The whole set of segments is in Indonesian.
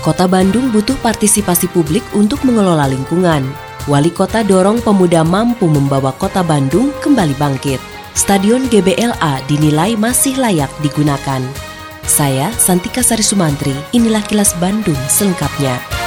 Kota Bandung butuh partisipasi publik untuk mengelola lingkungan. Wali kota dorong pemuda mampu membawa kota Bandung kembali bangkit. Stadion GBLA dinilai masih layak digunakan. Saya Santika Sari Sumantri, inilah kilas Bandung selengkapnya.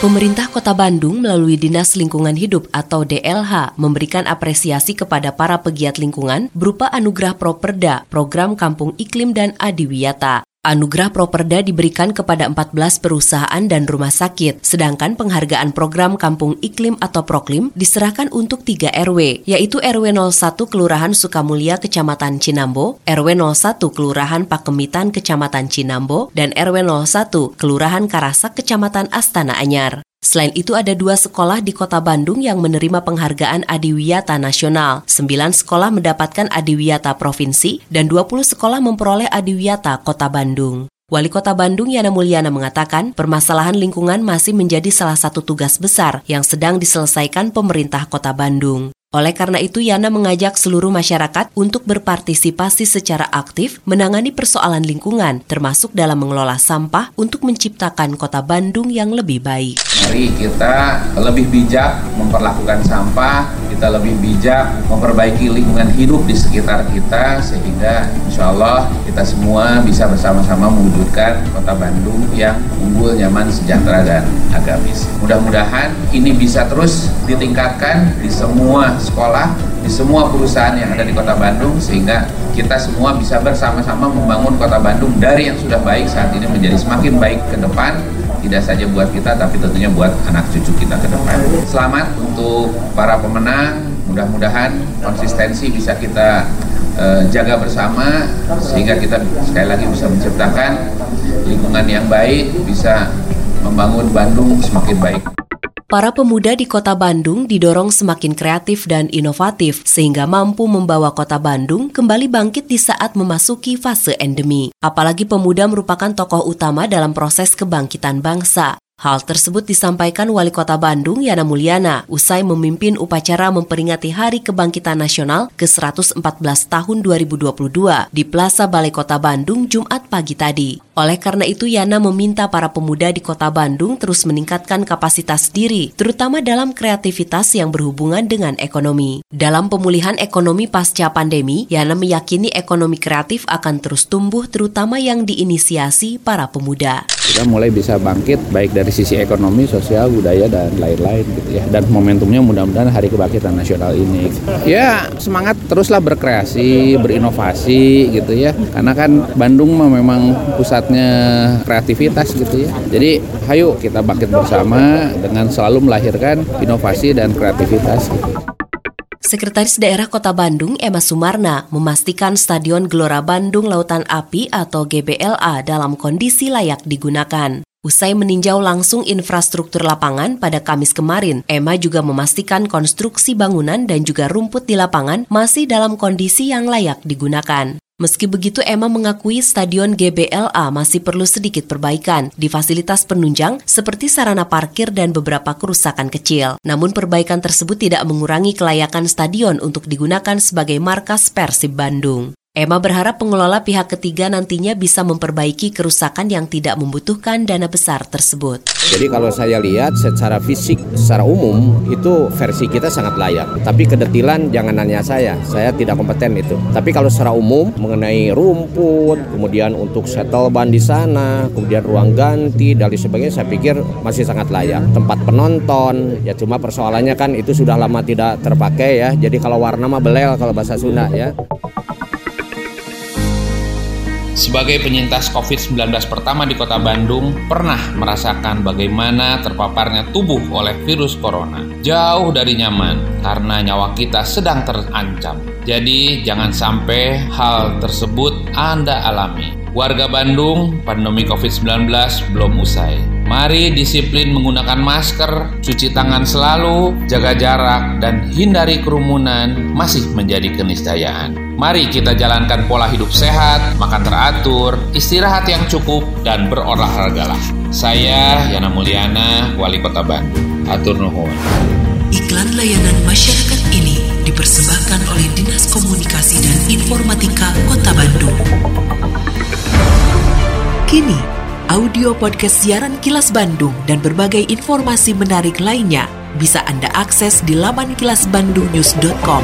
Pemerintah Kota Bandung melalui Dinas Lingkungan Hidup atau DLH memberikan apresiasi kepada para pegiat lingkungan berupa anugerah Properda, program Kampung Iklim dan Adiwiyata. Anugerah Properda diberikan kepada 14 perusahaan dan rumah sakit, sedangkan penghargaan program Kampung Iklim atau Proklim diserahkan untuk 3 RW, yaitu RW 01 Kelurahan Sukamulya Kecamatan Cinambo, RW 01 Kelurahan Pakemitan Kecamatan Cinambo, dan RW 01 Kelurahan Karasak Kecamatan Astana Anyar. Selain itu ada dua sekolah di kota Bandung yang menerima penghargaan Adiwiyata Nasional. Sembilan sekolah mendapatkan Adiwiyata Provinsi dan 20 sekolah memperoleh Adiwiyata Kota Bandung. Wali Kota Bandung Yana Mulyana mengatakan permasalahan lingkungan masih menjadi salah satu tugas besar yang sedang diselesaikan pemerintah Kota Bandung. Oleh karena itu, Yana mengajak seluruh masyarakat untuk berpartisipasi secara aktif menangani persoalan lingkungan, termasuk dalam mengelola sampah untuk menciptakan kota Bandung yang lebih baik. Mari kita lebih bijak memperlakukan sampah, kita lebih bijak memperbaiki lingkungan hidup di sekitar kita, sehingga insya Allah kita semua bisa bersama-sama mewujudkan kota Bandung yang unggul, nyaman, sejahtera, dan agamis. Mudah-mudahan ini bisa terus ditingkatkan di semua sekolah di semua perusahaan yang ada di Kota Bandung sehingga kita semua bisa bersama-sama membangun Kota Bandung dari yang sudah baik saat ini menjadi semakin baik ke depan tidak saja buat kita tapi tentunya buat anak cucu kita ke depan. Selamat untuk para pemenang, mudah-mudahan konsistensi bisa kita uh, jaga bersama sehingga kita sekali lagi bisa menciptakan lingkungan yang baik, bisa membangun Bandung semakin baik. Para pemuda di kota Bandung didorong semakin kreatif dan inovatif sehingga mampu membawa kota Bandung kembali bangkit di saat memasuki fase endemi. Apalagi pemuda merupakan tokoh utama dalam proses kebangkitan bangsa. Hal tersebut disampaikan Wali Kota Bandung Yana Mulyana usai memimpin upacara memperingati Hari Kebangkitan Nasional ke-114 tahun 2022 di Plaza Balai Kota Bandung Jumat pagi tadi. Oleh karena itu Yana meminta para pemuda di Kota Bandung terus meningkatkan kapasitas diri, terutama dalam kreativitas yang berhubungan dengan ekonomi. Dalam pemulihan ekonomi pasca pandemi, Yana meyakini ekonomi kreatif akan terus tumbuh terutama yang diinisiasi para pemuda. Kita mulai bisa bangkit baik dari sisi ekonomi, sosial, budaya dan lain-lain gitu ya. Dan momentumnya mudah-mudahan Hari Kebangkitan Nasional ini. Ya semangat teruslah berkreasi, berinovasi gitu ya. Karena kan Bandung memang pusatnya kreativitas gitu ya. Jadi ayo kita bangkit bersama dengan selalu melahirkan inovasi dan kreativitas gitu. Sekretaris Daerah Kota Bandung Emma Sumarna memastikan Stadion Gelora Bandung Lautan Api atau GBLA dalam kondisi layak digunakan. Usai meninjau langsung infrastruktur lapangan pada Kamis kemarin, Emma juga memastikan konstruksi bangunan dan juga rumput di lapangan masih dalam kondisi yang layak digunakan. Meski begitu, Emma mengakui stadion GBLA masih perlu sedikit perbaikan di fasilitas penunjang seperti sarana parkir dan beberapa kerusakan kecil. Namun perbaikan tersebut tidak mengurangi kelayakan stadion untuk digunakan sebagai markas Persib Bandung. Emma berharap pengelola pihak ketiga nantinya bisa memperbaiki kerusakan yang tidak membutuhkan dana besar tersebut. Jadi kalau saya lihat secara fisik, secara umum itu versi kita sangat layak. Tapi kedetilan jangan nanya saya, saya tidak kompeten itu. Tapi kalau secara umum mengenai rumput, kemudian untuk shuttle ban di sana, kemudian ruang ganti dan sebagainya, saya pikir masih sangat layak. Tempat penonton, ya cuma persoalannya kan itu sudah lama tidak terpakai ya. Jadi kalau warna mah belel kalau bahasa Sunda ya. Sebagai penyintas COVID-19 pertama di kota Bandung, pernah merasakan bagaimana terpaparnya tubuh oleh virus corona. Jauh dari nyaman, karena nyawa kita sedang terancam. Jadi, jangan sampai hal tersebut Anda alami. Warga Bandung, pandemi COVID-19 belum usai. Mari disiplin menggunakan masker, cuci tangan selalu, jaga jarak, dan hindari kerumunan masih menjadi keniscayaan. Mari kita jalankan pola hidup sehat, makan teratur, istirahat yang cukup, dan berolahragalah. Saya Yana Mulyana, Wali Kota Bandung. Atur nuhun. Iklan layanan masyarakat ini dipersembahkan oleh Dinas Komunikasi dan Informatika Kota Bandung. Kini, audio podcast siaran Kilas Bandung dan berbagai informasi menarik lainnya bisa Anda akses di laman kilasbandungnews.com.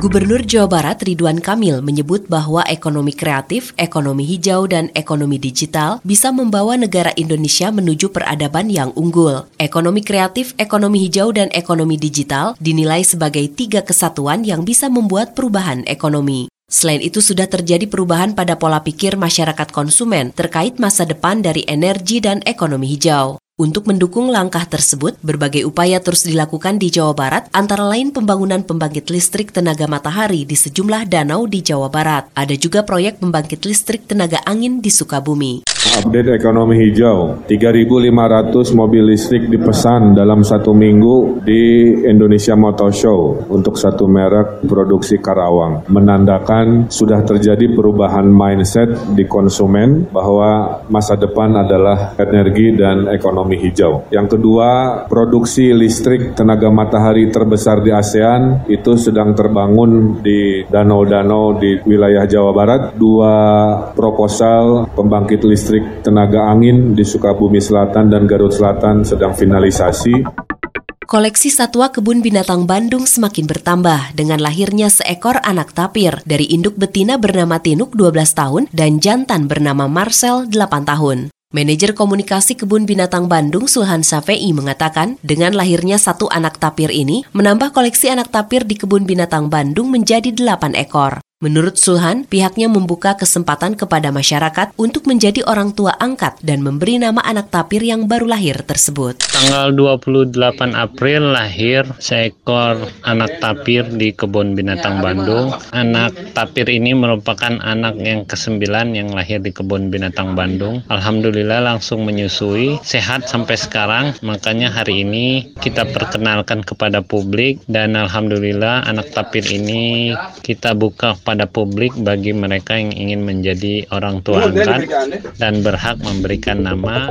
Gubernur Jawa Barat Ridwan Kamil menyebut bahwa ekonomi kreatif, ekonomi hijau, dan ekonomi digital bisa membawa negara Indonesia menuju peradaban yang unggul. Ekonomi kreatif, ekonomi hijau, dan ekonomi digital dinilai sebagai tiga kesatuan yang bisa membuat perubahan ekonomi. Selain itu sudah terjadi perubahan pada pola pikir masyarakat konsumen terkait masa depan dari energi dan ekonomi hijau. Untuk mendukung langkah tersebut, berbagai upaya terus dilakukan di Jawa Barat, antara lain pembangunan pembangkit listrik tenaga matahari di sejumlah danau di Jawa Barat. Ada juga proyek pembangkit listrik tenaga angin di Sukabumi. Update ekonomi hijau, 3.500 mobil listrik dipesan dalam satu minggu di Indonesia Motor Show untuk satu merek produksi Karawang. Menandakan sudah terjadi perubahan mindset di konsumen bahwa masa depan adalah energi dan ekonomi hijau. Yang kedua, produksi listrik tenaga matahari terbesar di ASEAN itu sedang terbangun di danau-danau di wilayah Jawa Barat. Dua proposal pembangkit listrik tenaga angin di Sukabumi Selatan dan Garut Selatan sedang finalisasi. Koleksi satwa kebun binatang Bandung semakin bertambah dengan lahirnya seekor anak tapir dari induk betina bernama Tinuk 12 tahun dan jantan bernama Marcel 8 tahun. Manajer komunikasi kebun binatang Bandung Sulhan Safei mengatakan, dengan lahirnya satu anak tapir ini, menambah koleksi anak tapir di kebun binatang Bandung menjadi 8 ekor. Menurut Sulhan, pihaknya membuka kesempatan kepada masyarakat untuk menjadi orang tua angkat dan memberi nama anak tapir yang baru lahir tersebut. Tanggal 28 April lahir seekor anak tapir di kebun binatang Bandung. Anak tapir ini merupakan anak yang kesembilan yang lahir di kebun binatang Bandung. Alhamdulillah langsung menyusui, sehat sampai sekarang. Makanya hari ini kita perkenalkan kepada publik dan alhamdulillah anak tapir ini kita buka pada publik bagi mereka yang ingin menjadi orang tua angkat dan berhak memberikan nama.